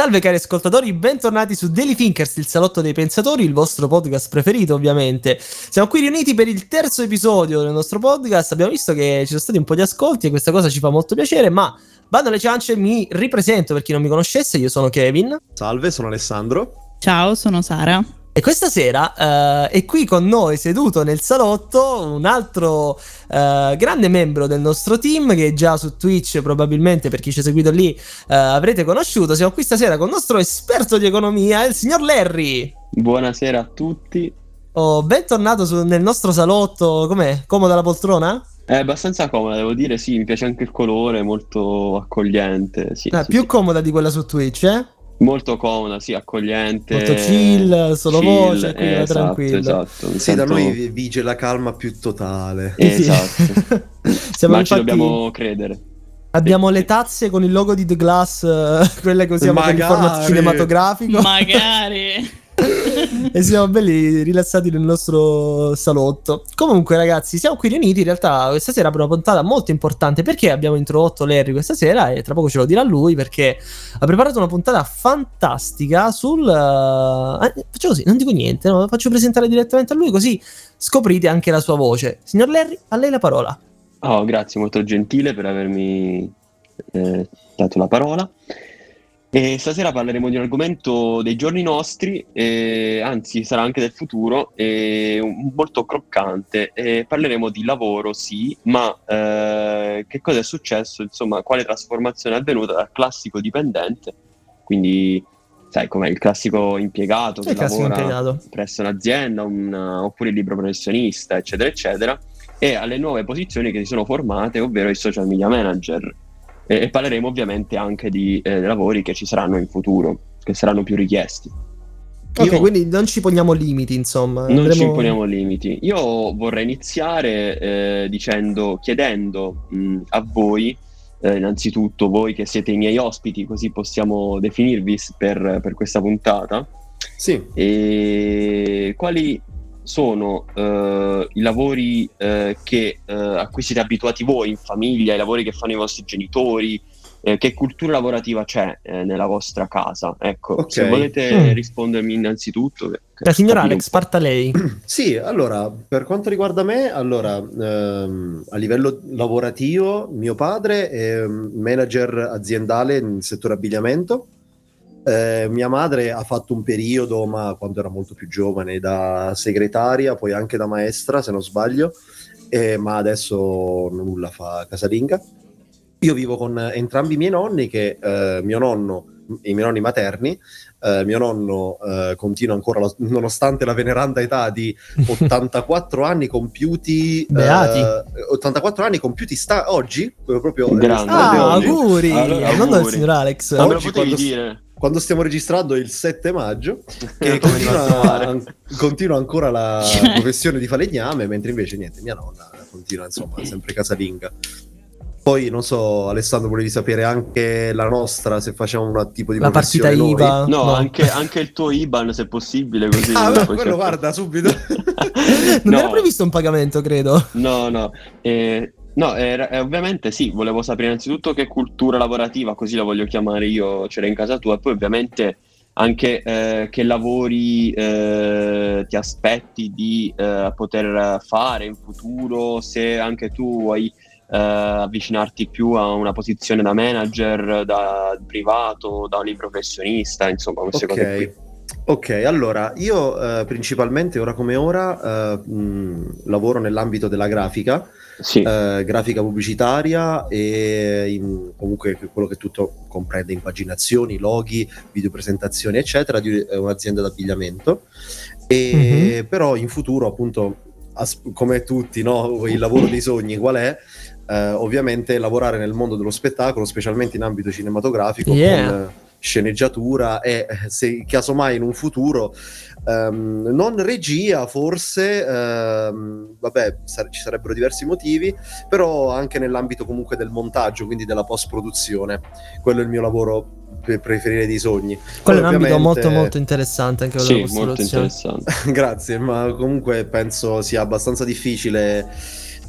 Salve cari ascoltatori, bentornati su Daily Thinkers, il salotto dei pensatori, il vostro podcast preferito ovviamente. Siamo qui riuniti per il terzo episodio del nostro podcast, abbiamo visto che ci sono stati un po' di ascolti e questa cosa ci fa molto piacere, ma bando alle ciance, mi ripresento per chi non mi conoscesse, io sono Kevin. Salve, sono Alessandro. Ciao, sono Sara. E questa sera uh, è qui con noi, seduto nel salotto, un altro uh, grande membro del nostro team che già su Twitch, probabilmente per chi ci ha seguito lì, uh, avrete conosciuto. Siamo qui stasera con il nostro esperto di economia, il signor Larry. Buonasera a tutti. Oh, bentornato su, nel nostro salotto. Com'è? Comoda la poltrona? È abbastanza comoda, devo dire, sì, mi piace anche il colore, molto accogliente. Sì, ah, più sì. comoda di quella su Twitch, eh? Molto comoda, sì, accogliente. Molto chill, solo chill, voce, quindi eh, va tranquillo. Esatto, Sì, da noi vige la calma più totale. Esatto. Siamo Ma infatti... ci dobbiamo credere. Abbiamo le tazze con il logo di The Glass, eh, quelle che usiamo per il Magari. format cinematografico. Magari. e siamo belli rilassati nel nostro salotto. Comunque, ragazzi, siamo qui riuniti. In realtà, questa sera per una puntata molto importante. Perché abbiamo introdotto Larry questa sera? E tra poco ce lo dirà lui. Perché ha preparato una puntata fantastica sul. eh, faccio così, non dico niente, no? faccio presentare direttamente a lui, così scoprite anche la sua voce. Signor Larry, a lei la parola. Oh, grazie, molto gentile per avermi eh, dato la parola. E stasera parleremo di un argomento dei giorni nostri, eh, anzi sarà anche del futuro, eh, un- molto croccante. E parleremo di lavoro, sì, ma eh, che cosa è successo, insomma, quale trasformazione è avvenuta dal classico dipendente, quindi sai com'è il classico impiegato che classico lavora impiegato. presso un'azienda, un- oppure il libero professionista, eccetera, eccetera, e alle nuove posizioni che si sono formate, ovvero il social media manager. E, e parleremo ovviamente anche di eh, lavori che ci saranno in futuro, che saranno più richiesti. Ok, Io- quindi non ci poniamo limiti, insomma. Non ci Andremo- imponiamo limiti. Io vorrei iniziare eh, dicendo, chiedendo mh, a voi, eh, innanzitutto voi che siete i miei ospiti, così possiamo definirvi per, per questa puntata, Sì, e quali sono eh, i lavori eh, che, eh, a cui siete abituati voi in famiglia, i lavori che fanno i vostri genitori, eh, che cultura lavorativa c'è eh, nella vostra casa? Ecco, Ok. se volete Mm. rispondermi innanzitutto. La signora Alex, parta lei. sì, allora, per quanto riguarda me, allora, ehm, a livello lavorativo, mio padre è manager aziendale nel settore abbigliamento. Eh, mia madre ha fatto un periodo, ma quando era molto più giovane, da segretaria, poi anche da maestra, se non sbaglio, eh, ma adesso nulla fa casalinga. Io vivo con entrambi i miei nonni, che eh, mio nonno, i miei nonni materni, eh, mio nonno eh, continua ancora, la- nonostante la veneranda età di 84 anni compiuti, Beati. eh, 84 anni compiuti sta- oggi, proprio Grande. Ah, Auguri. auguri! Allora, Non del auguri. signor Alex. Oggi quando- dire. Quando stiamo registrando il 7 maggio, che continua, continua ancora la Cioè. professione di falegname, mentre invece niente, mia nonna continua insomma sempre casalinga. Poi non so, Alessandro, volevi sapere anche la nostra, se facciamo un tipo di La partita professione noi? IVA. No, No. Anche, anche il tuo IBAN se possibile così. Ah, beh, quello guarda subito. Non No. era previsto un pagamento, credo. No, no. Eh, no, eh, ovviamente sì, volevo sapere innanzitutto che cultura lavorativa, così la voglio chiamare io, c'era in casa tua, e poi ovviamente anche eh, che lavori eh, ti aspetti di eh, poter fare in futuro, se anche tu vuoi eh, avvicinarti più a una posizione da manager, da privato, da professionista, insomma, queste cose qui. Ok. Allora io principalmente ora come ora mh, lavoro nell'ambito della grafica, Sì. eh, grafica pubblicitaria e in- comunque quello che tutto comprende impaginazioni, loghi, videopresentazioni, eccetera, di un'azienda d'abbigliamento. E Mhm. però in futuro, appunto, as- come tutti, no, il lavoro dei sogni qual è? Eh, ovviamente lavorare nel mondo dello spettacolo, specialmente in ambito cinematografico, Yeah. con sceneggiatura e se casomai in un futuro ehm, non regia forse ehm, vabbè sar- ci sarebbero diversi motivi però anche nell'ambito comunque del montaggio quindi della post produzione quello è il mio lavoro per preferire dei sogni Quello è un ambito molto molto interessante anche quello Sì, della molto costruzione. interessante. Grazie, ma comunque penso sia abbastanza difficile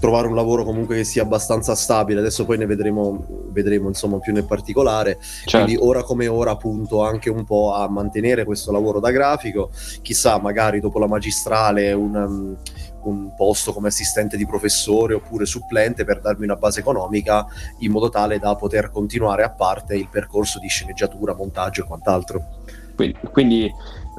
trovare un lavoro comunque che sia abbastanza stabile. Adesso poi ne vedremo, vedremo insomma più nel particolare. Certo. Quindi ora come ora punto anche un po' a mantenere questo lavoro da grafico. Chissà, magari dopo la magistrale un, um, un posto come assistente di professore oppure supplente per darmi una base economica in modo tale da poter continuare a parte il percorso di sceneggiatura, montaggio e quant'altro. Quindi, quindi,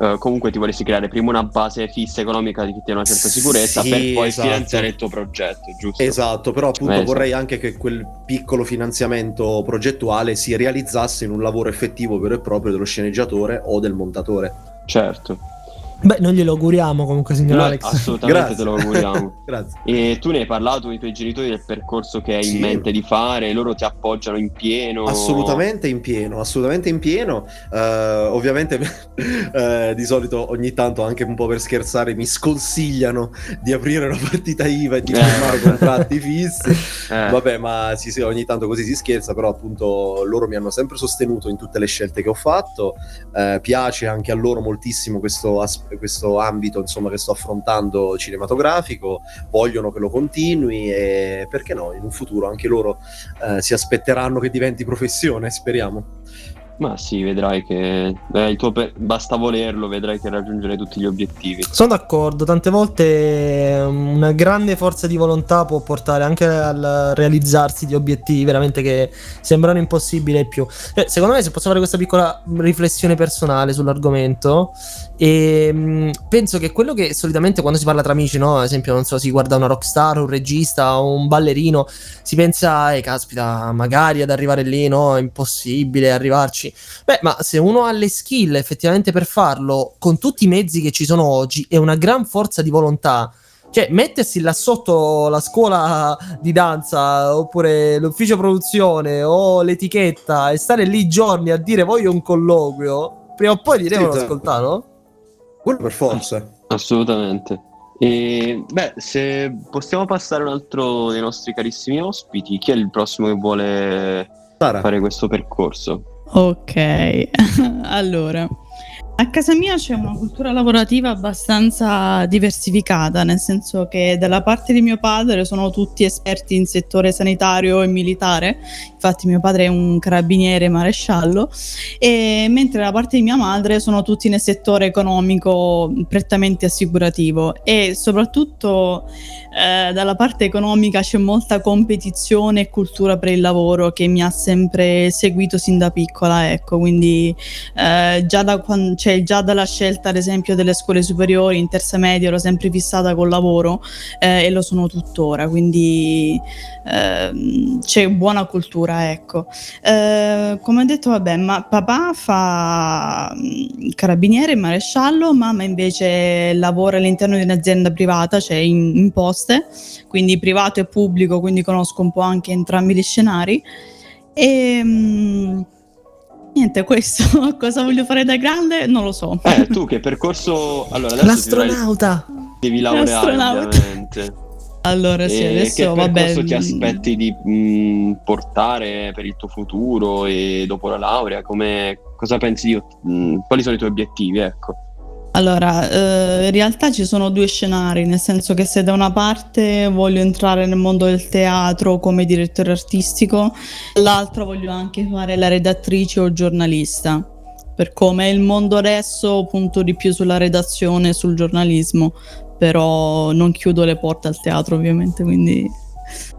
eh, comunque ti vorresti creare prima una base fissa economica di che ti dia una certa sicurezza Sì, per poi esatto. finanziare il tuo progetto, giusto? Esatto, però appunto Eh, vorrei anche che quel piccolo finanziamento progettuale si realizzasse in un lavoro effettivo vero e proprio dello sceneggiatore o del montatore. Certo. Beh, noi glielo auguriamo comunque, signor Noi Alex. assolutamente Grazie. te lo auguriamo. Grazie. E tu ne hai parlato con i tuoi genitori del percorso che hai Sì. in mente di fare, loro ti appoggiano in pieno. Assolutamente in pieno, assolutamente in pieno. Eh, ovviamente eh, di solito ogni tanto anche un po' per scherzare mi sconsigliano di aprire una partita IVA e di Eh. firmare contratti fissi. Eh, Vabbè, ma sì, sì, ogni tanto così si scherza, però appunto loro mi hanno sempre sostenuto in tutte le scelte che ho fatto. Eh, piace anche a loro moltissimo questo, as- questo ambito insomma, che sto affrontando cinematografico, vogliono che lo continui e perché no, in un futuro anche loro eh, si aspetteranno che diventi professione, speriamo. Ma sì, vedrai che eh, il tuo per- basta volerlo, vedrai che raggiungerai tutti gli obiettivi. Sono d'accordo, tante volte um, una grande forza di volontà può portare anche al realizzarsi di obiettivi veramente che sembrano impossibili ai più. Eh, secondo me, se posso fare questa piccola riflessione personale sull'argomento, ehm, penso che quello che solitamente quando si parla tra amici, no? Ad esempio, non so, si guarda una rockstar, un regista, un ballerino, si pensa, eh, caspita, magari ad arrivare lì, no? È impossibile arrivarci. Beh, ma se uno ha le skill effettivamente per farlo, con tutti i mezzi che ci sono oggi, e una gran forza di volontà, cioè mettersi là sotto la scuola di danza, oppure l'ufficio produzione o l'etichetta e stare lì giorni a dire voglio un colloquio, prima o poi ti Sì, certo. ascoltare, no? Quello per forza. Assolutamente. E beh, se possiamo passare a un altro dei nostri carissimi ospiti, chi è il prossimo che vuole Sara, fare questo percorso? Ok, allora. A casa mia c'è una cultura lavorativa abbastanza diversificata, nel senso che dalla parte di mio padre sono tutti esperti in settore sanitario e militare, infatti mio padre è un carabiniere maresciallo, e mentre dalla parte di mia madre sono tutti nel settore economico prettamente assicurativo. E soprattutto eh, dalla parte economica c'è molta competizione e cultura per il lavoro che mi ha sempre seguito sin da piccola, ecco, quindi eh, già, da quan- cioè, già dalla scelta ad esempio delle scuole superiori in terza media ero sempre fissata col lavoro eh, e lo sono tuttora, quindi ehm, c'è buona cultura, ecco. Eh, come ho detto, vabbè, ma papà fa mm, carabiniere maresciallo, mamma invece lavora all'interno di un'azienda privata, cioè in, in poste, quindi privato e pubblico, quindi conosco un po' anche entrambi gli scenari. E mm, niente, questo cosa voglio fare da grande non lo so. Eh, tu che percorso... Allora, adesso ti dovrai- L'astronauta! devi laureare, L'astronauta. ovviamente. Allora, sì, E adesso che vabbè. percorso ti mm, aspetti di mh, portare per il tuo futuro e dopo la laurea? Come, cosa pensi di... mh, quali sono i tuoi obiettivi? Ecco. Allora, eh, in realtà ci sono due scenari, nel senso che se da una parte voglio entrare nel mondo del teatro come direttore artistico, dall'altra voglio anche fare la redattrice o giornalista. Per come è il mondo adesso, punto di più sulla redazione e sul giornalismo, però non chiudo le porte al teatro ovviamente, quindi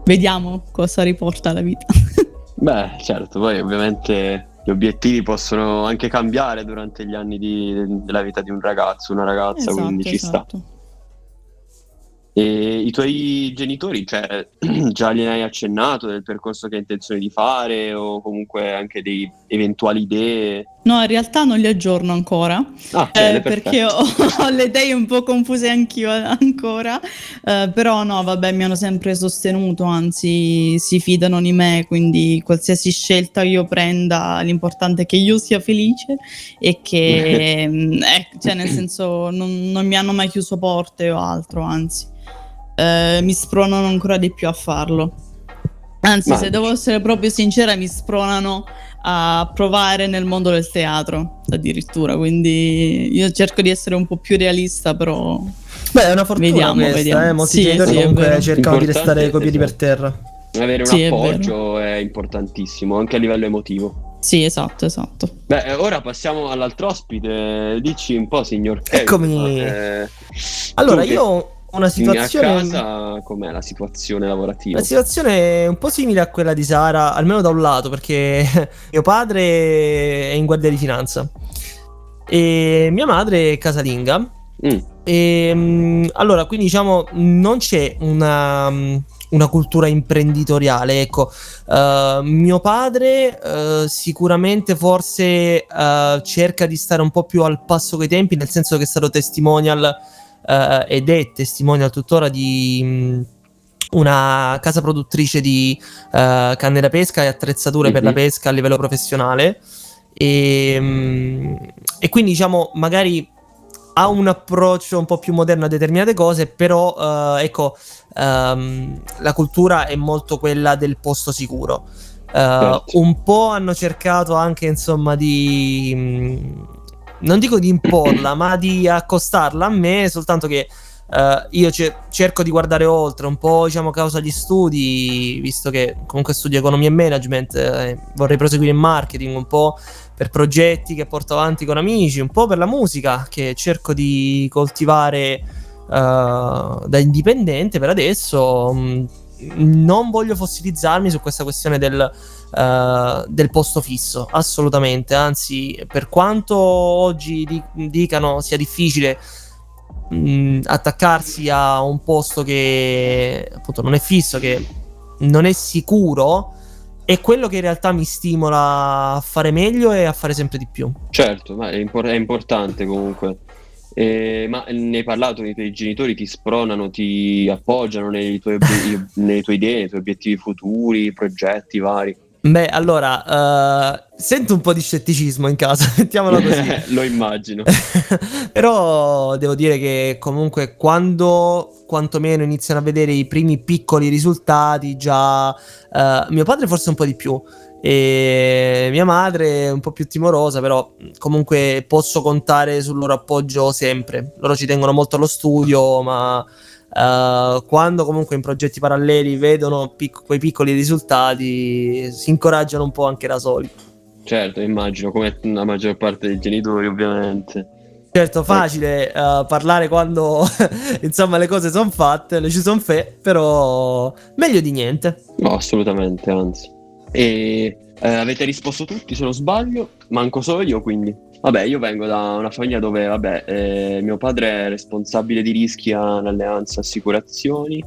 vediamo cosa riporta la vita. Beh, certo, poi ovviamente gli obiettivi possono anche cambiare durante gli anni di- della vita di un ragazzo, una ragazza, quindi ci sta. E i tuoi genitori, cioè, già gliene hai accennato del percorso che hai intenzione di fare o comunque anche dei eventuali idee? No, in realtà non li aggiorno ancora. Ah, Eh, perché ho, ho le idee un po' confuse anch'io ancora, Eh, però no, vabbè, mi hanno sempre sostenuto, anzi si fidano di me, quindi qualsiasi scelta io prenda, l'importante è che io sia felice e che, mm, eh, cioè nel senso, non, non mi hanno mai chiuso porte o altro, anzi, Eh, mi spronano ancora di più a farlo. Anzi, Ma- se devo essere proprio sincera, mi spronano a provare nel mondo del teatro addirittura quindi io cerco di essere un po' più realista però Beh, è una fortuna Vediamo, questa, vediamo. eh. Molti Sì, genitori sì, è comunque cercano di restare coi piedi per esatto. terra. Avere un Sì, è appoggio è, importantissimo, anche a livello emotivo. Sì, esatto, esatto. Beh, eh, ora passiamo all'altro ospite. Dici un po', signor Kevin. Eccomi. eh, Allora, che- io una A situazione... casa com'è la situazione lavorativa? La situazione è un po' simile a quella di Sara, almeno da un lato, perché mio padre è in guardia di finanza e mia madre è casalinga. Mm, E, mm, allora, quindi diciamo, non c'è una, una cultura imprenditoriale. Ecco, Uh, mio padre uh, sicuramente forse uh, cerca di stare un po' più al passo coi tempi, nel senso che è stato testimonial uh, ed è testimonial tuttora di mh, una casa produttrice di uh, canne da pesca e attrezzature per Mhm. la pesca a livello professionale. E, mh, e quindi diciamo magari ha un approccio un po' più moderno a determinate cose, però uh, ecco, um, la cultura è molto quella del posto sicuro. Uh, Certo. Un po' hanno cercato anche, insomma, di... mh, non dico di imporla, ma di accostarla a me, soltanto che uh, io ce- cerco di guardare oltre, un po' diciamo causa gli studi, visto che comunque studio economia e management, eh, vorrei proseguire in marketing, un po' per progetti che porto avanti con amici, un po' per la musica che cerco di coltivare uh, da indipendente per adesso. mh, non voglio fossilizzarmi su questa questione del, uh, del posto fisso, assolutamente. Anzi, per quanto oggi di- dicano sia difficile mh, attaccarsi a un posto che appunto non è fisso, che non è sicuro, è quello che in realtà mi stimola a fare meglio e a fare sempre di più. certo, ma è, impor- è importante comunque. Eh, ma ne hai parlato, i tuoi genitori ti spronano, ti appoggiano nei tuoi nelle tue idee, nei tuoi obiettivi futuri, progetti vari. Beh, allora, eh, sento un po' di scetticismo in casa, mettiamolo così. Lo immagino. Però devo dire che comunque quando quantomeno iniziano a vedere i primi piccoli risultati, già eh, mio padre forse un po' di più. E mia madre è un po' più timorosa, però comunque posso contare sul loro appoggio sempre. Loro ci tengono molto allo studio, ma eh, quando comunque in progetti paralleli vedono pic- quei piccoli risultati, si incoraggiano un po' anche da soli. Certo, immagino, come la maggior parte dei genitori, ovviamente. Certo, facile eh, parlare quando insomma le cose sono fatte, le ci sono fe, però meglio di niente. No, assolutamente, anzi. E eh, avete risposto tutti, se non sbaglio, manco solo io, quindi. Vabbè, io vengo da una famiglia dove, vabbè, eh, mio padre è responsabile di rischi all'Alleanza Assicurazioni.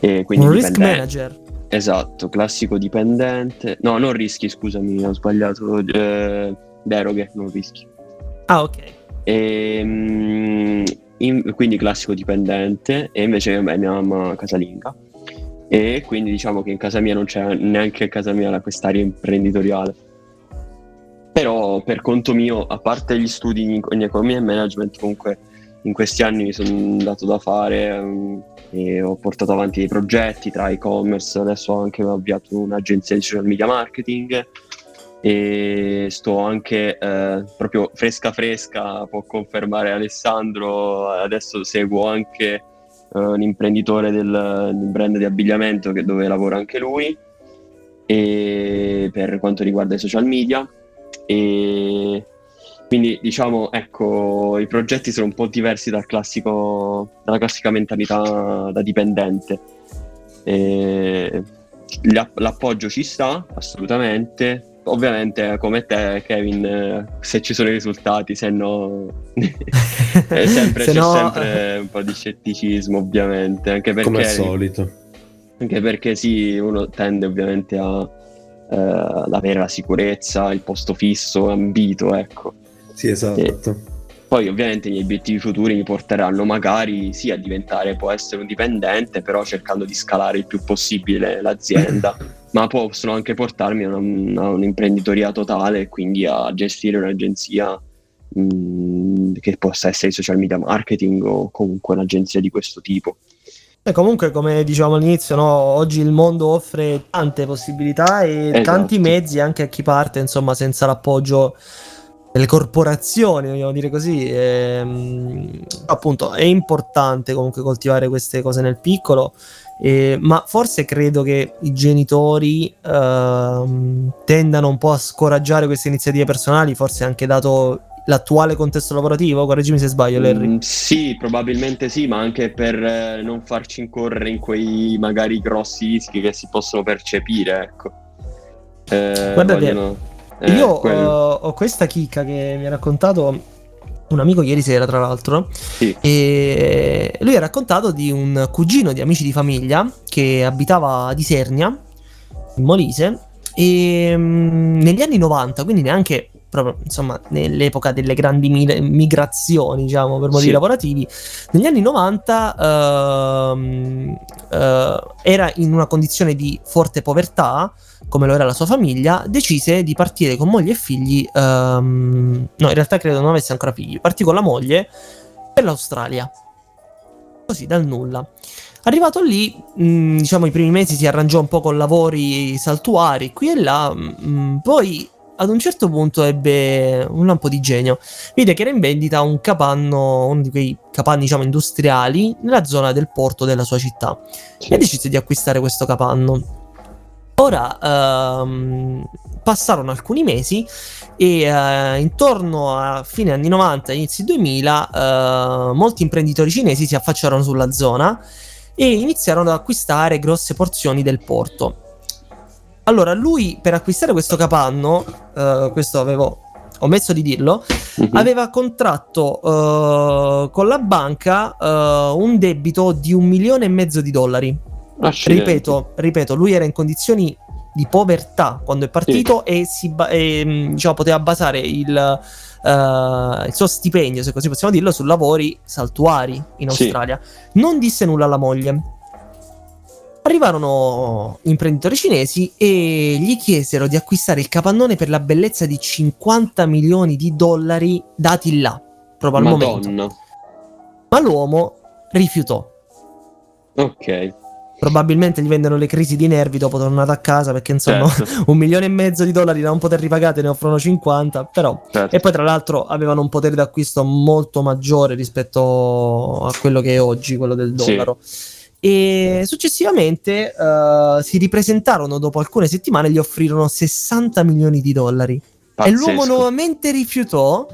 E quindi Un risk manager. Esatto, classico dipendente. No, non rischi, scusami, ho sbagliato. eh, deroghe, non rischi. Ah, ok. E, mm, in- quindi classico dipendente e invece beh, mia mamma casalinga e quindi diciamo che in casa mia non c'è neanche in casa mia quest'area imprenditoriale. Però per conto mio a parte gli studi in, in economia e management comunque in questi anni mi sono dato da fare mm, e ho portato avanti dei progetti tra e-commerce adesso ho anche avviato un'agenzia di social media marketing e sto anche eh, proprio fresca fresca, può confermare Alessandro, adesso seguo anche eh, un imprenditore del, del brand di abbigliamento che- dove lavora anche lui e per quanto riguarda i social media. E quindi diciamo ecco i progetti sono un po' diversi dal classico, dalla classica mentalità da dipendente. E l'app- l'appoggio ci sta assolutamente ovviamente come te Kevin eh, se ci sono i risultati se no è sempre, Se c'è no- sempre un po' di scetticismo ovviamente anche perché Come al solito. anche perché sì, uno tende ovviamente a, eh, ad avere la sicurezza, il posto fisso, ambito, ecco. Sì, esatto. Poi ovviamente gli obiettivi futuri mi porteranno magari sì a diventare, può essere un dipendente, però cercando di scalare il più possibile l'azienda, ma possono anche portarmi a, un- a un'imprenditoria totale, e quindi a gestire un'agenzia mh, che possa essere social media marketing o comunque un'agenzia di questo tipo. E comunque, come dicevamo all'inizio, no, oggi il mondo offre tante possibilità e Esatto. tanti mezzi anche a chi parte, insomma, senza l'appoggio delle corporazioni, vogliamo dire così. Ehm, appunto, è importante comunque coltivare queste cose nel piccolo. Eh, ma forse credo che i genitori ehm, tendano un po' a scoraggiare queste iniziative personali, forse anche dato l'attuale contesto lavorativo? Correggimi se sbaglio, Larry. Mm, sì, probabilmente sì, ma anche per eh, non farci incorrere in quei magari grossi rischi che si possono percepire, ecco. Eh, Guardate, vogliono... eh, io ho, ho questa chicca che mi ha raccontato un amico ieri sera, tra l'altro. Sì. E lui ha raccontato di un cugino di amici di famiglia che abitava ad Isernia, in Molise, e mh, negli anni 90, quindi neanche proprio insomma nell'epoca delle grandi migrazioni, diciamo, per motivi sì. lavorativi, negli anni 90 ehm, eh, era in una condizione di forte povertà, come lo era la sua famiglia, decise di partire con moglie e figli, ehm, no, in realtà credo non avesse ancora figli, partì con la moglie per l'Australia. Così dal nulla. Arrivato lì, mh, diciamo, i primi mesi si arrangiò un po' con lavori saltuari qui e là, mh, poi ad un certo punto ebbe un lampo di genio. Vide che era in vendita un capanno, uno di quei capanni diciamo industriali, nella zona del porto della sua città. Sì. E decise di acquistare questo capanno. Ora ehm, passarono alcuni mesi e eh, intorno a fine anni 90, inizi 2000, eh, molti imprenditori cinesi si affacciarono sulla zona e iniziarono ad acquistare grosse porzioni del porto. Allora, lui per acquistare questo capanno, uh, questo avevo omesso di dirlo, uh-huh. aveva contratto uh, con la banca uh, un debito di un milione e mezzo di dollari. Ripeto, ripeto, lui era in condizioni di povertà quando è partito sì. e, si ba- e mm, diciamo, poteva basare il, uh, il, suo stipendio, se così possiamo dirlo, su lavori saltuari in Australia. Sì. Non disse nulla alla moglie arrivarono imprenditori cinesi e gli chiesero di acquistare il capannone per la bellezza di 50 milioni di dollari dati là, proprio al Madonna. momento. Ma l'uomo rifiutò. Ok. Probabilmente gli vendono le crisi di nervi dopo tornato a casa perché insomma certo. un milione e mezzo di dollari da non poter ripagate ne offrono 50 però certo. e poi tra l'altro avevano un potere d'acquisto molto maggiore rispetto a quello che è oggi quello del dollaro sì e successivamente uh, si ripresentarono dopo alcune settimane e gli offrirono 60 milioni di dollari. Pazzesco. E l'uomo nuovamente rifiutò.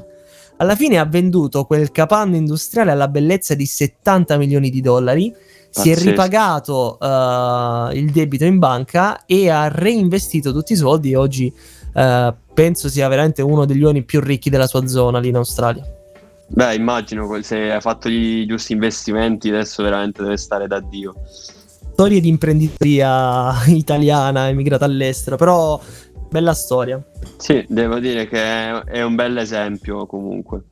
Alla fine ha venduto quel capanno industriale alla bellezza di 70 milioni di dollari. Pazzesco. Si è ripagato uh, il debito in banca e ha reinvestito tutti i soldi. E oggi uh, penso sia veramente uno degli uomini più ricchi della sua zona lì in Australia. Beh, immagino se hai fatto i giusti investimenti, adesso veramente deve stare da Dio. Storie di imprenditoria italiana emigrata all'estero, però bella storia. Sì, devo dire che è un bel esempio comunque.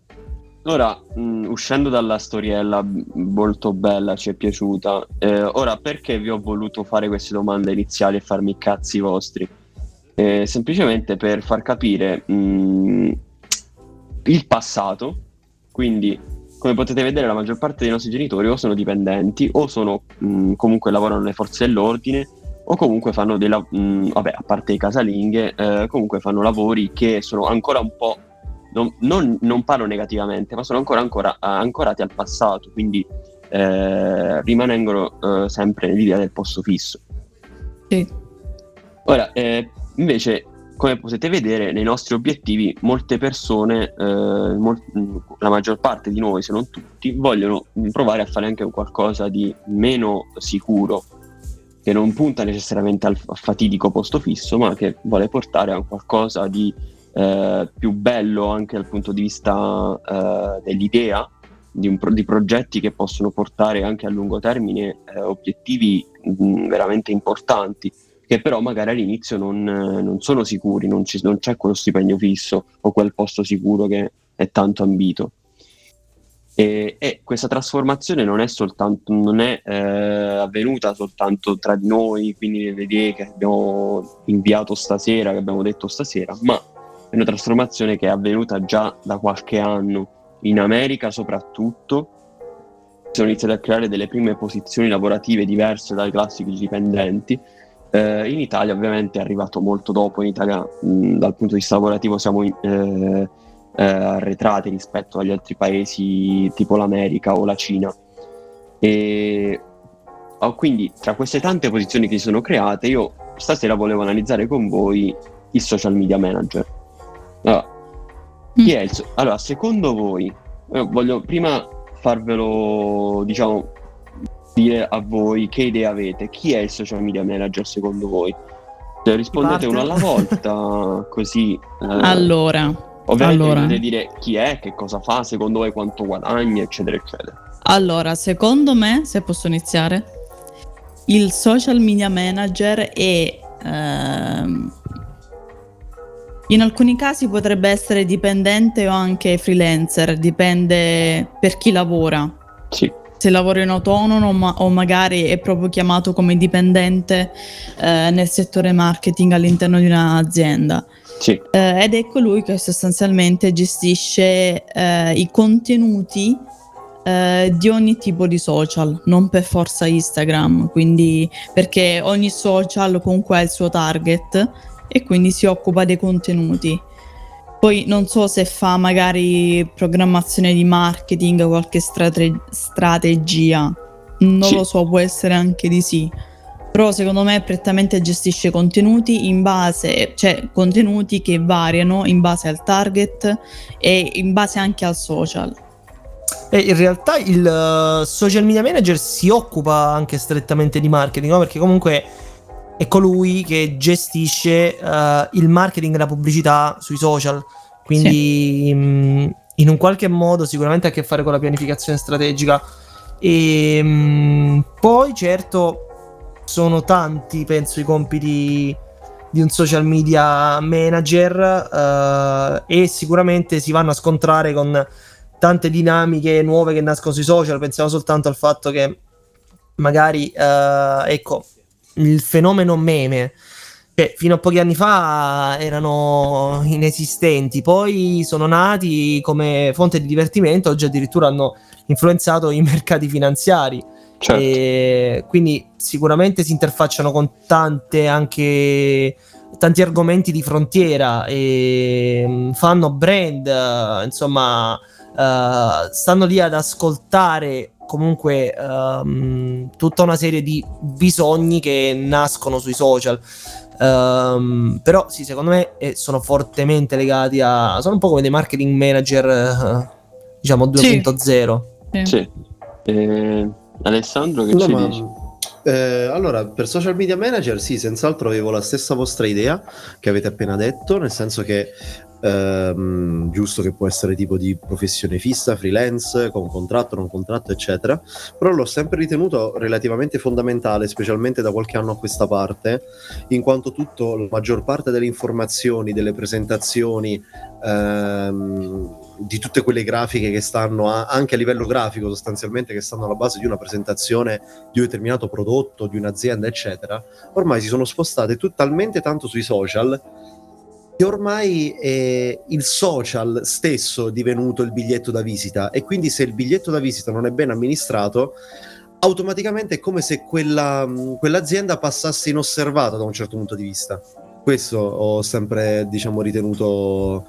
Ora, mh, uscendo dalla storiella molto bella, ci è piaciuta, eh, ora perché vi ho voluto fare queste domande iniziali e farmi i cazzi vostri? Eh, semplicemente per far capire mh, il passato quindi, come potete vedere, la maggior parte dei nostri genitori o sono dipendenti o sono mh, comunque lavorano nelle forze dell'ordine o comunque fanno dei lavori, vabbè, a parte i casalinghe, eh, comunque fanno lavori che sono ancora un po', non, non, non parlo negativamente, ma sono ancora, ancora ancorati al passato, quindi eh, rimanendo eh, sempre nell'idea del posto fisso. Sì. Ora, eh, invece, come potete vedere nei nostri obiettivi molte persone, eh, mol- la maggior parte di noi se non tutti, vogliono provare a fare anche qualcosa di meno sicuro, che non punta necessariamente al fatidico posto fisso, ma che vuole portare a qualcosa di eh, più bello anche dal punto di vista eh, dell'idea, di, pro- di, progetti che possono portare anche a lungo termine eh, obiettivi mh, veramente importanti che però magari all'inizio non, non sono sicuri, non, ci, non, c'è quello stipendio fisso o quel posto sicuro che è tanto ambito. E, e questa trasformazione non è, soltanto, non è eh, avvenuta soltanto tra di noi, quindi nelle idee che abbiamo inviato stasera, che abbiamo detto stasera, ma è una trasformazione che è avvenuta già da qualche anno, in America soprattutto, sono iniziate a creare delle prime posizioni lavorative diverse dai classici dipendenti eh, in Italia ovviamente è arrivato molto dopo, in Italia mh, dal punto di vista lavorativo siamo eh, eh, arretrati rispetto agli altri paesi tipo l'America o la Cina. E oh, quindi tra queste tante posizioni che si sono create, io stasera volevo analizzare con voi il social media manager. Allora, il so- allora secondo voi, eh, voglio prima farvelo, diciamo, dire a voi che idee avete. Chi è il social media manager secondo voi? Se rispondete uno alla volta, così... Eh, allora, ovviamente allora. dovete dire chi è, che cosa fa, secondo voi quanto guadagna, eccetera, eccetera. Allora, secondo me, se posso iniziare, il social media manager è... Ehm, in alcuni casi potrebbe essere dipendente o anche freelancer, dipende per chi lavora. Sì se lavora in autonomo ma, o magari è proprio chiamato come dipendente eh, nel settore marketing all'interno di un'azienda. Sì. Eh, ed è colui che sostanzialmente gestisce eh, i contenuti eh, di ogni tipo di social, non per forza Instagram, quindi perché ogni social comunque ha il suo target e quindi si occupa dei contenuti. Poi non so se fa magari programmazione di marketing, qualche strate- strategia, non sì. lo so, può essere anche di sì. Però secondo me prettamente gestisce contenuti in base, cioè contenuti che variano in base al target e in base anche al social. E in realtà il uh, social media manager si occupa anche strettamente di marketing, no? perché comunque è colui che gestisce uh, il marketing e la pubblicità sui social. Quindi sì. mh, in un qualche modo sicuramente ha a che fare con la pianificazione strategica. E mh, poi certo sono tanti, penso, i compiti di un social media manager uh, e sicuramente si vanno a scontrare con tante dinamiche nuove che nascono sui social. Pensiamo soltanto al fatto che magari, uh, ecco, il fenomeno meme che fino a pochi anni fa erano inesistenti, poi sono nati come fonte di divertimento, oggi addirittura hanno influenzato i mercati finanziari. Certo. E quindi sicuramente si interfacciano con tante anche tanti argomenti di frontiera e mm, fanno brand, insomma, uh, stanno lì ad ascoltare comunque um, tutta una serie di bisogni che nascono sui social. Um, però sì, secondo me eh, sono fortemente legati a... sono un po' come dei marketing manager, uh, diciamo 2.0. Sì. sì. Eh, Alessandro, che no, ci ma... dici? Eh, allora, per social media manager sì, senz'altro avevo la stessa vostra idea che avete appena detto, nel senso che ehm, giusto che può essere tipo di professione fissa, freelance, con contratto, non contratto, eccetera, però l'ho sempre ritenuto relativamente fondamentale, specialmente da qualche anno a questa parte, in quanto tutto, la maggior parte delle informazioni, delle presentazioni, ehm, di tutte quelle grafiche che stanno a, anche a livello grafico sostanzialmente che stanno alla base di una presentazione di un determinato prodotto, di un'azienda, eccetera, ormai si sono spostate talmente tanto sui social che ormai è il social stesso divenuto il biglietto da visita e quindi se il biglietto da visita non è ben amministrato automaticamente è come se quella, quell'azienda passasse inosservata da un certo punto di vista. Questo ho sempre diciamo, ritenuto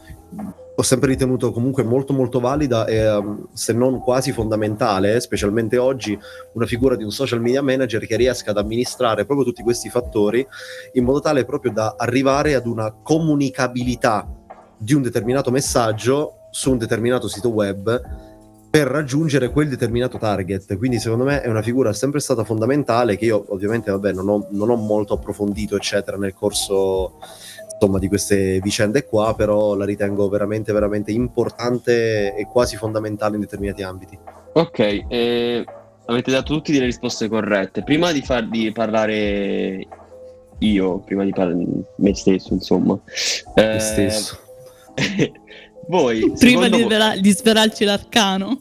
ho sempre ritenuto comunque molto molto valida e um, se non quasi fondamentale, specialmente oggi, una figura di un social media manager che riesca ad amministrare proprio tutti questi fattori in modo tale proprio da arrivare ad una comunicabilità di un determinato messaggio su un determinato sito web per raggiungere quel determinato target. Quindi secondo me è una figura sempre stata fondamentale che io ovviamente vabbè, non, ho, non ho molto approfondito eccetera nel corso insomma, di queste vicende qua, però la ritengo veramente, veramente importante e quasi fondamentale in determinati ambiti. Ok, eh, avete dato tutte le risposte corrette. Prima di, farvi parlare io, prima di parlare me stesso, insomma. Eh, me stesso. voi, prima di, voi... di svelarci l'arcano.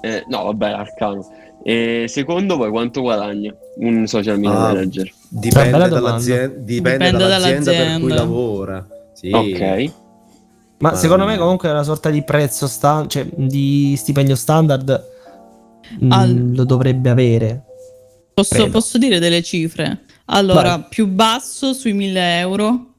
Eh, no, vabbè, l'arcano. E secondo voi quanto guadagna un social media ah, manager? Dipende, dall'azienda, dipende, dipende dall'azienda, dall'azienda, per cui lavora. Sì. Ok. Ma, Ma secondo me comunque è una sorta di prezzo sta- cioè di stipendio standard mm, Al... lo dovrebbe avere. Posso, posso, dire delle cifre? Allora, Vai. più basso sui 1000 euro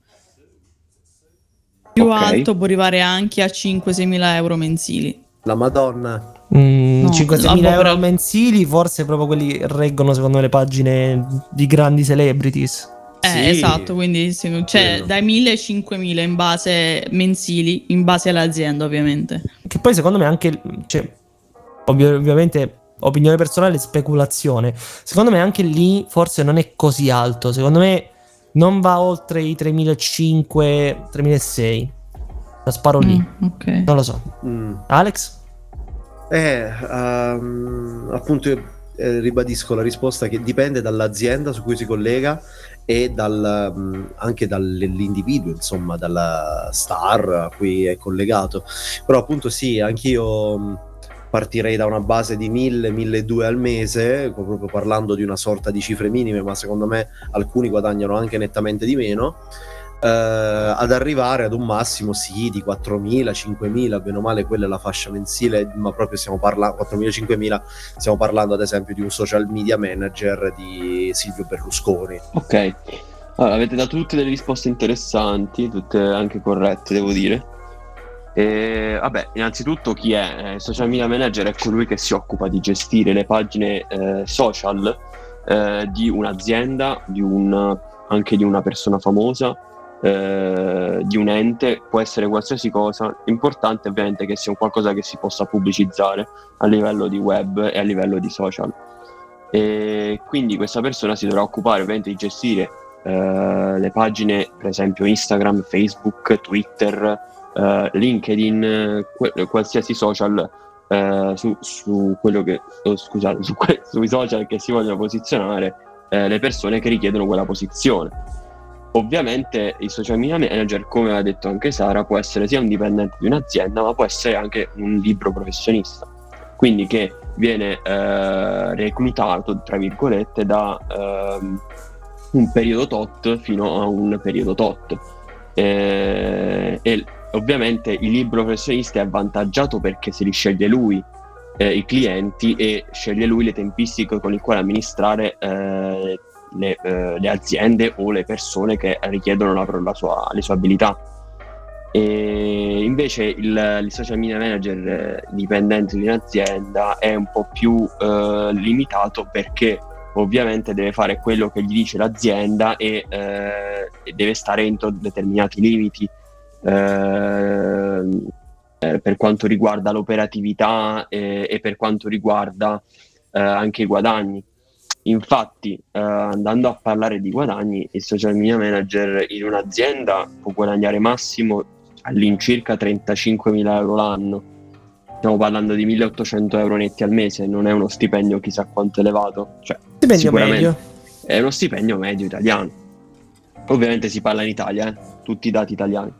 Più Ok. alto può arrivare anche a 5-6 mila euro mensili. La Madonna. Mm, No, 5-6 vabbè, mila euro però- mensili, forse proprio quelli reggono secondo me le pagine di grandi celebrities. Eh, Sì. esatto, quindi sì, cioè dai 1000 ai 5000 in base mensili, in base all'azienda ovviamente. Che poi secondo me anche, cioè, ovvio- ovviamente opinione personale, speculazione. Secondo me anche lì forse non è così alto. Secondo me non va oltre i 3.500, 3.600. La sparo lì. Mm, ok. Non lo so. Mm. Alex? Eh, ehm, appunto, io, eh, ribadisco la risposta che dipende dall'azienda su cui si collega e dal, mm, anche dall'individuo, insomma, dalla star a cui è collegato. Però appunto sì, anch'io mm, partirei da una base di 1000, 1200 al mese, proprio parlando di una sorta di cifre minime, ma secondo me alcuni guadagnano anche nettamente di meno. Eh, ad arrivare ad un massimo sì di 4.000, 5.000, bene o male quella è la fascia mensile, ma proprio stiamo parlando 4.000, 5.000, stiamo parlando ad esempio di un social media manager di Silvio Berlusconi. Ok, allora, avete dato tutte delle risposte interessanti, tutte anche corrette, devo dire. E, vabbè, innanzitutto chi è? Eh, social media manager è colui che si occupa di gestire le pagine eh, social eh, di un'azienda, di un, anche di una persona famosa, eh, di un ente, può essere qualsiasi cosa. L'importante ovviamente è che sia un qualcosa che si possa pubblicizzare a livello di web e a livello di social. E quindi questa persona si dovrà occupare ovviamente di gestire eh, le pagine, per esempio Instagram, Facebook, Twitter, eh, LinkedIn, qualsiasi social eh, su, su quello che oh, scusate, su que- sui social che si vogliono posizionare eh, le persone che richiedono quella posizione. Ovviamente il social media manager, come ha detto anche Sara, può essere sia un dipendente di un'azienda, ma può essere anche un libro professionista. Quindi che viene eh, reclutato, tra virgolette, da ehm, un periodo tot fino a un periodo tot. Eh, e ovviamente il libro professionista è avvantaggiato perché se li sceglie lui eh, i clienti e sceglie lui le tempistiche con le quali amministrare eh, le, eh, le aziende o le persone che richiedono la, la sua- le sue abilità. E invece il, il social media manager eh, dipendente di un'azienda è un po' più eh, limitato perché ovviamente deve fare quello che gli dice l'azienda e, eh, deve stare entro determinati limiti ehm, eh, per quanto riguarda l'operatività e, e per quanto riguarda eh, anche i guadagni. Infatti, eh, andando a parlare di guadagni, il social media manager in un'azienda può guadagnare massimo all'incirca 35.000 euro l'anno. Stiamo parlando di 1.800 euro netti al mese, non è uno stipendio chissà quanto elevato. Cioè, Stipendio medio. è uno stipendio medio italiano. Ovviamente si parla in Italia, eh, tutti i dati italiani.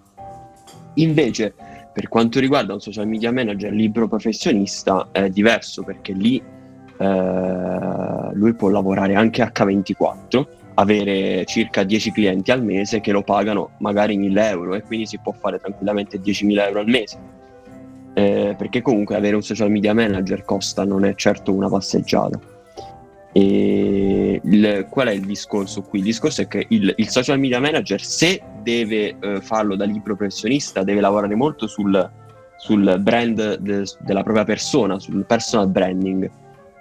Invece, per quanto riguarda un social media manager libero professionista, è diverso perché lì eh, lui può lavorare anche H24, avere circa 10 clienti al mese che lo pagano magari 1000 euro e quindi si può fare tranquillamente 10.000 euro al mese. Eh, perché comunque avere un social media manager costa, non è certo una passeggiata. E il- qual è il discorso qui? Il discorso è che il, il social media manager, se deve eh, farlo da libero professionista, deve lavorare molto sul, sul brand de- della propria persona, sul personal branding.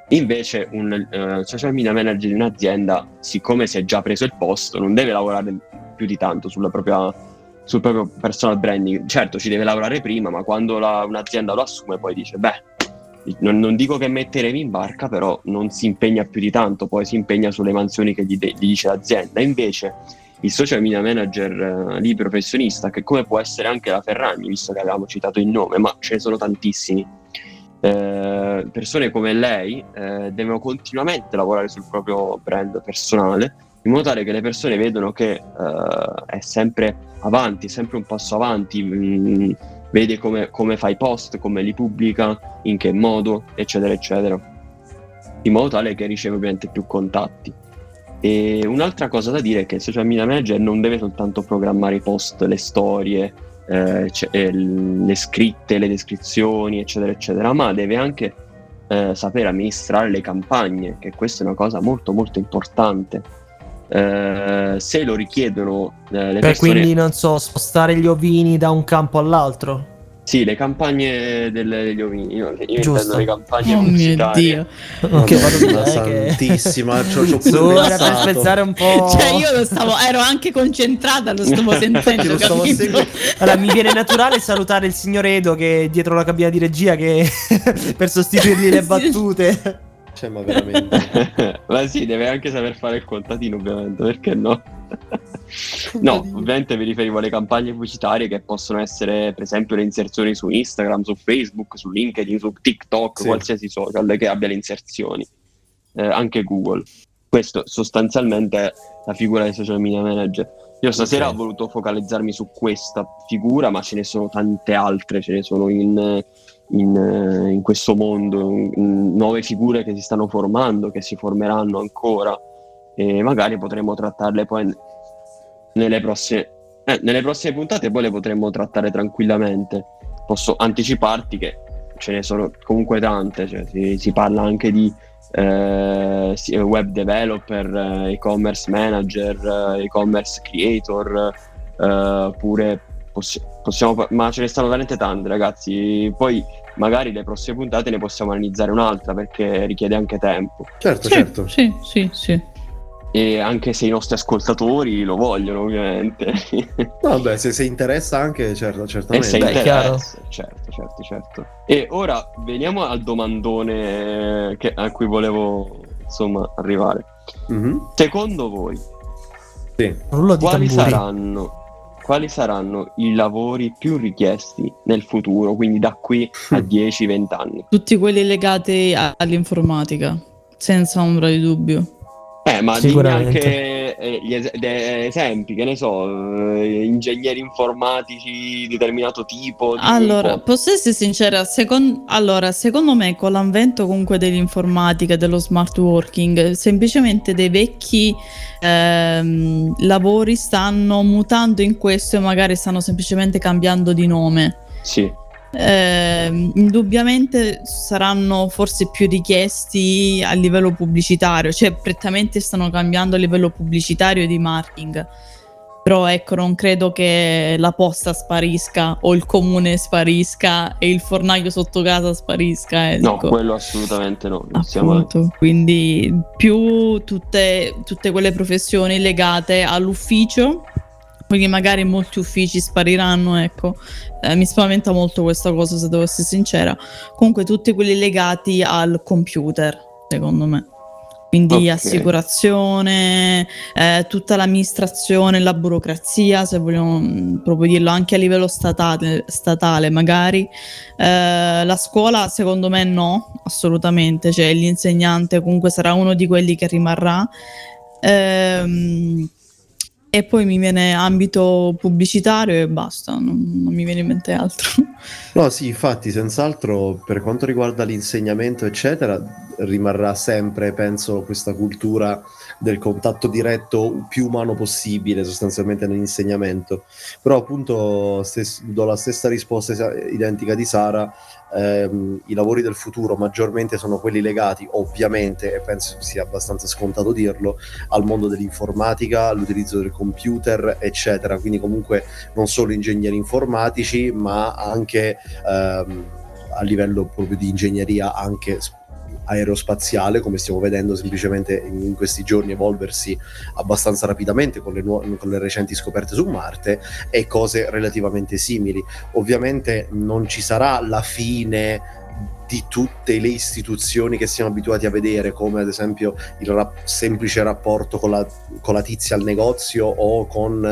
Invece, un eh, social media manager di un'azienda, siccome si è già preso il posto, non deve lavorare più di tanto sulla propria, sul proprio personal branding. Certo, ci deve lavorare prima, ma quando la- un'azienda lo assume, poi dice: Beh, non, non dico che metteremi in barca, però non si impegna più di tanto, poi si impegna sulle mansioni che gli, de- gli dice l'azienda. Invece il social media manager eh, lì professionista, che come può essere anche la Ferragni, visto che avevamo citato il nome, ma ce ne sono tantissimi, eh, persone come lei eh, devono continuamente lavorare sul proprio brand personale, in modo tale che le persone vedono che eh, è sempre avanti, sempre un passo avanti, mh, vede come, come fa i post, come li pubblica, in che modo, eccetera, eccetera, in modo tale che riceve ovviamente più contatti. E un'altra cosa da dire è che il social media manager non deve soltanto programmare i post, le storie, eh, c- eh, l- le scritte, le descrizioni, eccetera, eccetera, ma deve anche eh, sapere amministrare le campagne, che questa è una cosa molto, molto importante. eh, se lo richiedono eh, le Beh, persone... quindi non so, spostare gli ovini da un campo all'altro. Sì, le campagne delle- degli ovini, io, io Giusto. intendo le campagne Oh mio dio. Eh, che- santissima, ci ho- ci ho Su, pure era per spezzare un po'. Cioè, io lo stavo, ero anche concentrata, lo stavo sentendo, Lo stavo seguendo. Allora, mi viene naturale salutare il signor Edo che è dietro la cabina di regia che per sostituirgli le battute. Cioè, ma veramente. Ma sì, deve anche saper fare il contatino, ovviamente, perché no? No, ovviamente mi riferivo alle campagne pubblicitarie che possono essere, per esempio, le inserzioni su Instagram, su Facebook, su LinkedIn, su TikTok, Sì. qualsiasi social che abbia le inserzioni, Eh, anche Google. Questo sostanzialmente è la figura del social media manager. Io stasera Ok. ho voluto focalizzarmi su questa figura, ma ce ne sono tante altre, ce ne sono in, in, in questo mondo, in- nuove figure che si stanno formando, che si formeranno ancora e magari potremo trattarle poi nelle prossime, eh, nelle prossime puntate, poi le potremmo trattare tranquillamente. Posso anticiparti che ce ne sono comunque tante, cioè si, si parla anche di eh, web developer, eh, e-commerce manager, eh, e-commerce creator, eh, pure possi- possiamo, ma ce ne stanno veramente tante ragazzi. Poi magari le prossime puntate ne possiamo analizzare un'altra perché richiede anche tempo. Certo, Sì, certo. sì, sì, sì. E anche se i nostri ascoltatori lo vogliono, ovviamente. Vabbè, se, se interessa anche, certo, e certamente. se Beh, interessa, certo, certo, certo. E ora veniamo al domandone che- a cui volevo insomma arrivare. Mhm, Secondo voi, Sì. Quali tamburi. saranno, quali saranno i lavori più richiesti nel futuro, quindi da qui a Mm. 10-20 anni? Tutti quelli legati a- all'informatica, senza ombra di dubbio. Eh, ma dimmi Sicuramente. anche eh, gli es- de- esempi, che ne so, eh, ingegneri informatici di determinato tipo. Allora, po'. posso essere sincera? Secon- allora, secondo me con l'avvento comunque dell'informatica, dello smart working, semplicemente dei vecchi ehm, lavori stanno mutando in questo e magari stanno semplicemente cambiando di nome. Sì, Ehm, indubbiamente saranno forse più richiesti a livello pubblicitario, cioè prettamente stanno cambiando a livello pubblicitario e di marketing. Però ecco, non credo che la posta sparisca o il comune sparisca e il fornaio sotto casa sparisca. no, Ecco. quello assolutamente no. non siamo- Appunto, quindi più tutte, tutte quelle professioni legate all'ufficio, quindi magari molti uffici spariranno, ecco, Eh, mi spaventa molto questa cosa se devo essere sincera. Comunque tutti quelli legati al computer, secondo me. Quindi Ok. assicurazione, eh, tutta l'amministrazione, la burocrazia, se vogliamo mm, proprio dirlo, anche a livello statale, statale magari. Eh, la scuola secondo me no, assolutamente, cioè l'insegnante comunque sarà uno di quelli che rimarrà. Ehm, e poi mi viene ambito pubblicitario e basta, non, non mi viene in mente altro. No, sì, infatti, senz'altro per quanto riguarda l'insegnamento, eccetera, rimarrà sempre, penso, questa cultura del contatto diretto più umano possibile, sostanzialmente nell'insegnamento. Però, appunto, stes- do la stessa risposta identica di Sara. ehm, I lavori del futuro maggiormente sono quelli legati, ovviamente, e penso sia abbastanza scontato dirlo, al mondo dell'informatica, all'utilizzo del computer, eccetera. Quindi, comunque, non solo ingegneri informatici, ma anche ehm, a livello proprio di ingegneria anche aerospaziale, come stiamo vedendo semplicemente in questi giorni evolversi abbastanza rapidamente con le, nuo- con le recenti scoperte su Marte e cose relativamente simili. Ovviamente non ci sarà la fine di tutte le istituzioni che siamo abituati a vedere, come ad esempio il rap- semplice rapporto con la, con la tizia al negozio o con,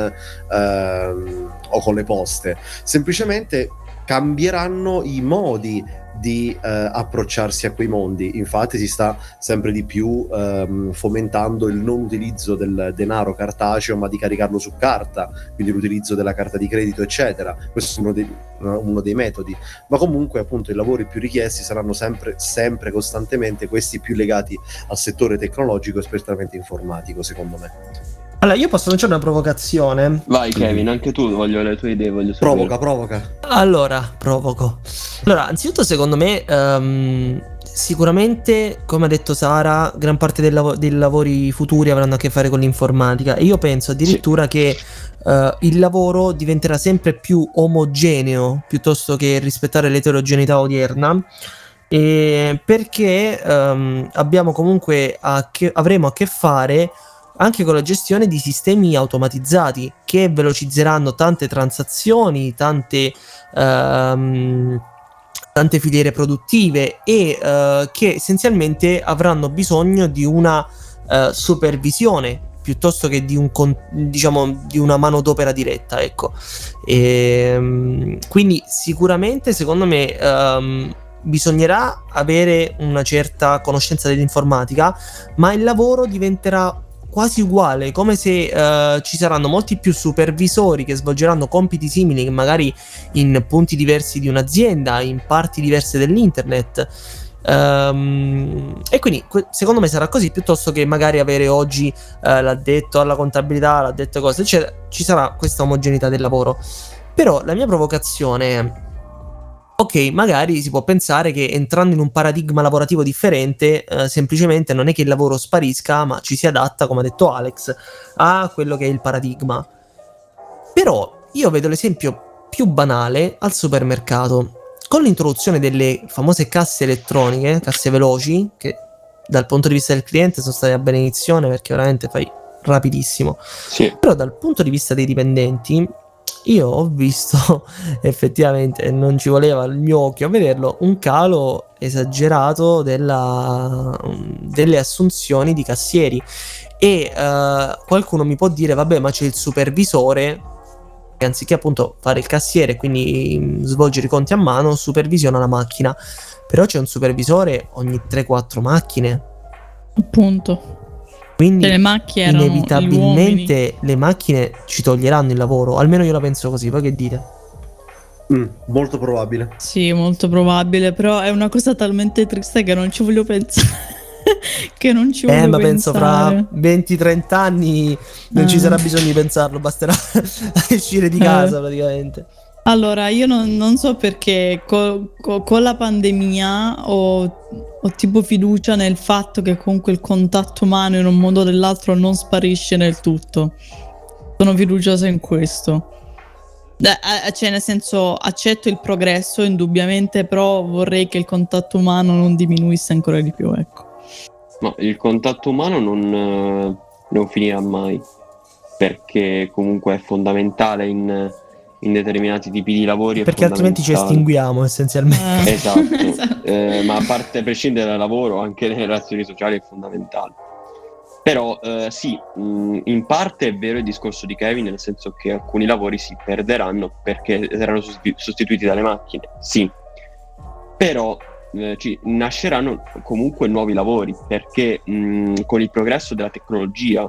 ehm, o con le poste. Semplicemente cambieranno i modi di eh, approcciarsi a quei mondi. Infatti si sta sempre di più ehm, fomentando il non utilizzo del denaro cartaceo, ma di caricarlo su carta, quindi l'utilizzo della carta di credito, eccetera. Questo è uno dei, uno dei metodi. Ma comunque, appunto, i lavori più richiesti saranno sempre, sempre costantemente questi più legati al settore tecnologico e specialmente informatico, secondo me. Allora, io posso lanciare una provocazione. Vai Kevin, anche tu voglio le tue idee, voglio sapere. Provoca, provoca. Allora, provoco. Allora, anzitutto, secondo me, ehm, sicuramente, come ha detto Sara, gran parte del lav- dei lavori futuri avranno a che fare con l'informatica e io penso addirittura sì. che uh, il lavoro diventerà sempre più omogeneo piuttosto che rispettare l'eterogeneità odierna. E perché um, abbiamo comunque a che, avremo a che fare anche con la gestione di sistemi automatizzati che velocizzeranno tante transazioni, tante, um, tante filiere produttive e uh, che essenzialmente avranno bisogno di una uh, supervisione piuttosto che di, un, diciamo, di una manodopera diretta. Ecco. E, um, quindi sicuramente secondo me um, bisognerà avere una certa conoscenza dell'informatica, ma il lavoro diventerà quasi uguale, come se uh, ci saranno molti più supervisori che svolgeranno compiti simili, magari in punti diversi di un'azienda, in parti diverse dell'internet. Um, e quindi secondo me sarà così piuttosto che magari avere oggi uh, l'addetto alla contabilità, l'addetto cose, eccetera. Ci sarà questa omogeneità del lavoro. Però la mia provocazione è ok, magari si può pensare che entrando in un paradigma lavorativo differente, eh, semplicemente non è che il lavoro sparisca, ma ci si adatta, come ha detto Alex, a quello che è il paradigma. Però io vedo l'esempio più banale al supermercato. Con l'introduzione delle famose casse elettroniche, casse veloci, che dal punto di vista del cliente sono state a benedizione perché veramente fai rapidissimo. Sì. Però dal punto di vista dei dipendenti io ho visto effettivamente, non ci voleva il mio occhio a vederlo, un calo esagerato della, delle assunzioni di cassieri. E uh, qualcuno mi può dire, vabbè, ma c'è il supervisore che anziché appunto fare il cassiere, quindi mm, svolgere i conti a mano, supervisiona la macchina. Però c'è un supervisore ogni 3-4 macchine. Appunto. Quindi le macchine inevitabilmente le macchine ci toglieranno il lavoro, almeno io la penso così, voi che dite? Mm, molto probabile. Sì, molto probabile, però è una cosa talmente triste che non ci voglio pensare. che non ci voglio eh, ma pensare. penso fra 20-30 anni non eh. ci sarà bisogno di pensarlo, basterà uscire di casa eh. praticamente. Allora, io non, non so perché co, co, con la pandemia ho, ho, tipo fiducia nel fatto che comunque il contatto umano in un modo o nell'altro non sparisce nel tutto. Sono fiduciosa in questo. Eh, cioè, nel senso, accetto il progresso indubbiamente, però vorrei che il contatto umano non diminuisse ancora di più, ecco. Ma il contatto umano non, non finirà mai, perché comunque è fondamentale in in determinati tipi di lavori. Perché altrimenti ci estinguiamo essenzialmente. Eh. Esatto, esatto. Eh, ma a parte a prescindere dal lavoro, anche le relazioni sociali è fondamentale. Però eh, sì, mh, in parte è vero il discorso di Kevin, nel senso che alcuni lavori si perderanno perché saranno sostituiti dalle macchine, sì. Però eh, ci nasceranno comunque nuovi lavori perché mh, con il progresso della tecnologia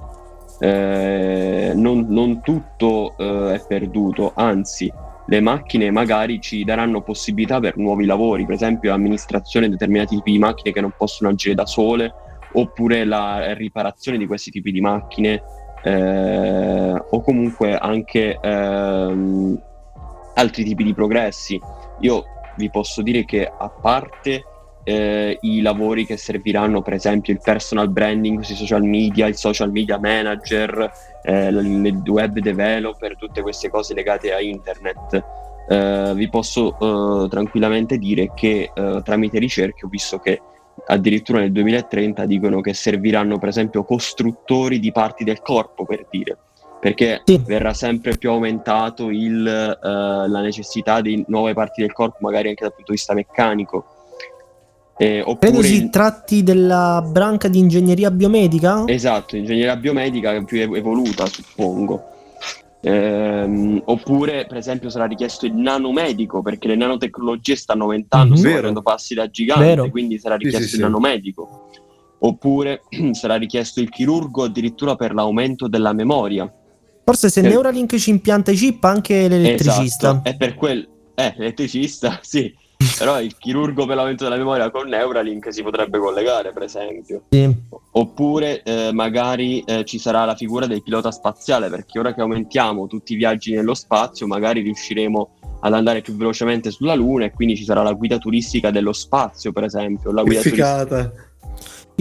eh, non, non, tutto eh, è perduto, anzi le macchine magari ci daranno possibilità per nuovi lavori, per esempio l'amministrazione di determinati tipi di macchine che non possono agire da sole, oppure la riparazione di questi tipi di macchine, eh, o comunque anche ehm, altri tipi di progressi. Io vi posso dire che a parte eh, i lavori che serviranno, per esempio il personal branding sui social media, il social media manager, eh, il web developer, tutte queste cose legate a internet. Eh, vi posso eh, tranquillamente dire che eh, tramite ricerche ho visto che addirittura nel 2030 dicono che serviranno per esempio costruttori di parti del corpo per dire perché sì. verrà sempre più aumentato il, uh, la necessità di nuove parti del corpo magari anche dal punto di vista meccanico eh, Credo si tratti della branca di ingegneria biomedica? Esatto, ingegneria biomedica più evoluta, suppongo. Ehm, oppure, per esempio, sarà richiesto il nanomedico perché le nanotecnologie stanno aumentando, mm-hmm. stanno facendo passi da gigante, Vero. quindi sarà richiesto sì, sì, il sì. nanomedico. Oppure sarà richiesto il chirurgo addirittura per l'aumento della memoria. Forse se per... Neuralink ci impianta i chip, anche l'elettricista. Esatto, è per quel... Eh, l'elettricista, sì. Però il chirurgo per l'aumento della memoria con Neuralink si potrebbe collegare, per esempio. Sì. Oppure eh, magari eh, ci sarà la figura del pilota spaziale, perché ora che aumentiamo tutti i viaggi nello spazio, magari riusciremo ad andare più velocemente sulla Luna e quindi ci sarà la guida turistica dello spazio, per esempio. La guida Figata.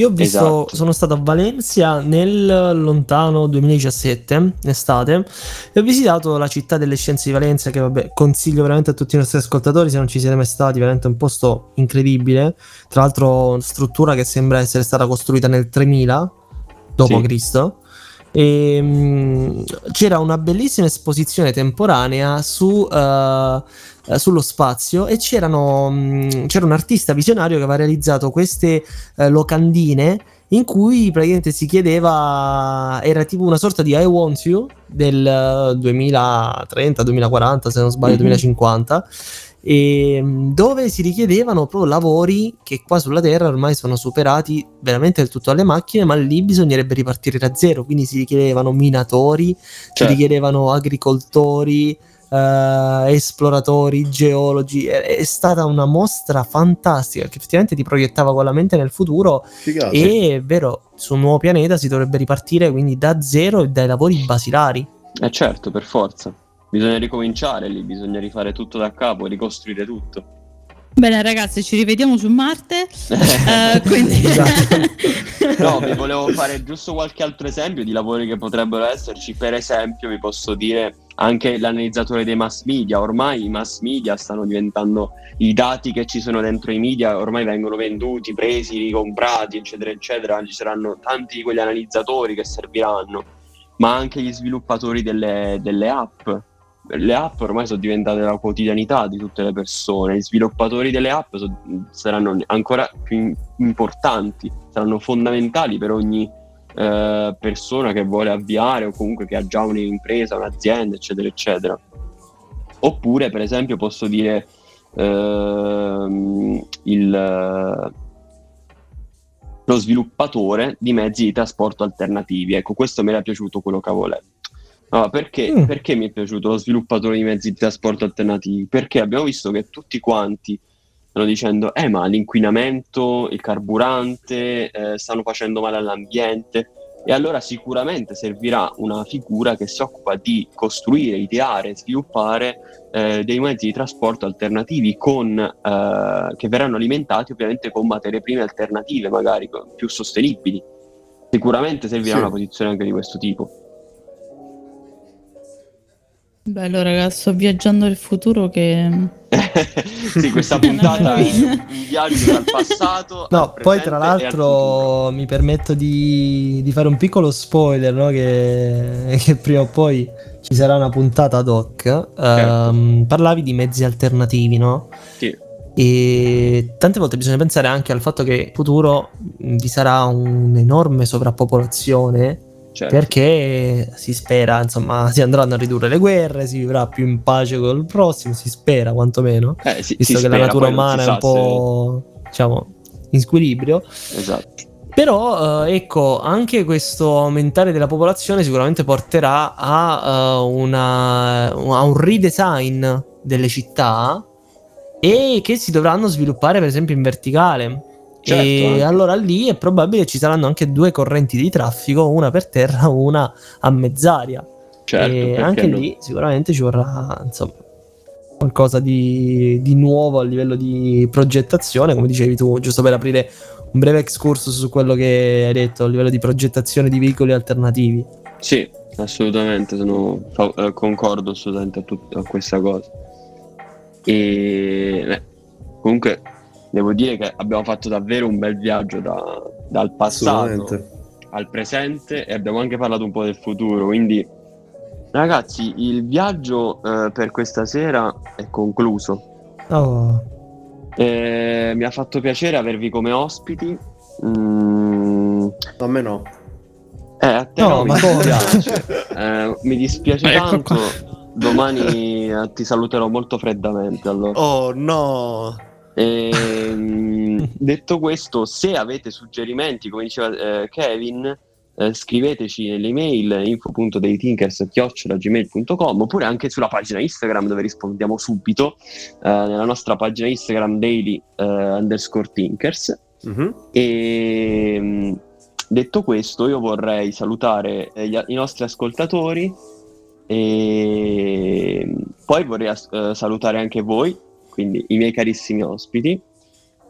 Io ho visto, Esatto. sono stato a Valencia nel lontano 2017, estate, e ho visitato la città delle scienze di Valencia, che vabbè, consiglio veramente a tutti i nostri ascoltatori se non ci siete mai stati, veramente un posto incredibile. Tra l'altro, struttura che sembra essere stata costruita nel 3000 dopo Sì. E, mm, c'era una bellissima esposizione temporanea su, eh, eh, sullo spazio e c'erano, mm, c'era un artista visionario che aveva realizzato queste eh, locandine in cui praticamente si chiedeva era tipo una sorta di I want you del eh, 2030 2040 se non sbaglio Mhm. 2050 e mm, dove si richiedevano proprio lavori che qua sulla Terra ormai sono superati veramente del tutto alle macchine, ma lì bisognerebbe ripartire da zero, quindi si richiedevano minatori, si Certo. richiedevano agricoltori, eh, esploratori, geologi, è, è stata una mostra fantastica che effettivamente ti proiettava con la mente nel futuro Figata. e è vero, su un nuovo pianeta si dovrebbe ripartire quindi da zero e dai lavori basilari. Eh certo, per forza. Bisogna ricominciare lì, bisogna rifare tutto da capo, ricostruire tutto. Bene ragazzi, ci rivediamo su Marte. Eh, quindi... Esatto. No, vi volevo fare giusto qualche altro esempio di lavori che potrebbero esserci. Per esempio, vi posso dire anche l'analizzatore dei mass media. Ormai i mass media stanno diventando i dati che ci sono dentro i media, ormai vengono venduti, presi, ricomprati, eccetera, eccetera. Ci saranno tanti di quegli analizzatori che serviranno, ma anche gli sviluppatori delle, delle app. Le app ormai sono diventate la quotidianità di tutte le persone. Gli sviluppatori delle app so- saranno ancora più importanti, saranno fondamentali per ogni eh, persona che vuole avviare o comunque che ha già un'impresa, un'azienda, eccetera, eccetera. Oppure, per esempio, posso dire ehm, il, lo sviluppatore di mezzi di trasporto alternativi. Ecco, questo mi era piaciuto quello che avevo letto. Allora, perché, Mm. perché mi è piaciuto lo sviluppatore di mezzi di trasporto alternativi? Perché abbiamo visto che tutti quanti stanno dicendo, eh ma l'inquinamento, il carburante, eh, stanno facendo male all'ambiente. E allora sicuramente servirà una figura che si occupa di costruire, ideare, sviluppare eh, dei mezzi di trasporto alternativi con, eh, che verranno alimentati ovviamente con materie prime alternative, magari più sostenibili. Sicuramente servirà Sì. una posizione anche di questo tipo. Bello ragazzi, sto viaggiando nel futuro che... sì, questa puntata è un viaggio dal passato. No, poi tra l'altro mi permetto di, di fare un piccolo spoiler, no? che, che prima o poi ci sarà una puntata ad hoc. Ehm, parlavi di mezzi alternativi, no? Sì. E tante volte bisogna pensare anche al fatto che in futuro mh, vi sarà un'enorme sovrappopolazione Certo. perché si spera, insomma, si andranno a ridurre le guerre, si vivrà più in pace col prossimo, si spera quantomeno, Eh, sì, visto si che la spera, natura non si umana è un po', diciamo, in squilibrio. se- Esatto. Però, eh, ecco, anche questo aumentare della popolazione sicuramente porterà a, eh, una- a un redesign delle città e che si dovranno sviluppare, per esempio, in verticale. Certo, e anche. allora lì è probabile che ci saranno anche due correnti di traffico, una per terra, una a mezz'aria. Certo, e anche no? lì sicuramente ci vorrà, insomma, qualcosa di, di nuovo a livello di progettazione, come dicevi tu, giusto per aprire un breve excursus su quello che hai detto a livello di progettazione di veicoli alternativi. Sì, assolutamente, sono eh, concordo assolutamente a, tut- a questa cosa. E beh, comunque devo dire che abbiamo fatto davvero un bel viaggio da- dal passato al presente e abbiamo anche parlato un po' del futuro, quindi ragazzi, il viaggio eh, per questa sera è concluso. Oh, Eh, mi ha fatto piacere avervi come ospiti. Mm, A me no. eh, a te No, no, mi dispiace. Eh, mi dispiace Ecco tanto. qua. Domani eh, ti saluterò molto freddamente. Allora. Oh no. Ehm, detto questo, se avete suggerimenti, come diceva eh, Kevin, eh, scriveteci nell'email info.daytinkers.gmail.com oppure anche sulla pagina Instagram dove rispondiamo subito, eh, nella nostra pagina Instagram daily eh, underscore tinkers. Mhm. E mh, detto questo, io vorrei salutare eh, gli- i nostri ascoltatori e mh, poi vorrei as- eh, salutare anche voi, quindi i miei carissimi ospiti.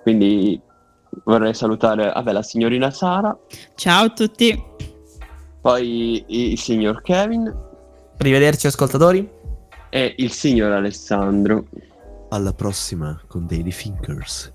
Quindi vorrei salutare vabbè, la signorina Sara, Ciao a tutti. poi il signor Kevin Arrivederci ascoltatori. e il signor Alessandro. Alla prossima con Daily Thinkers.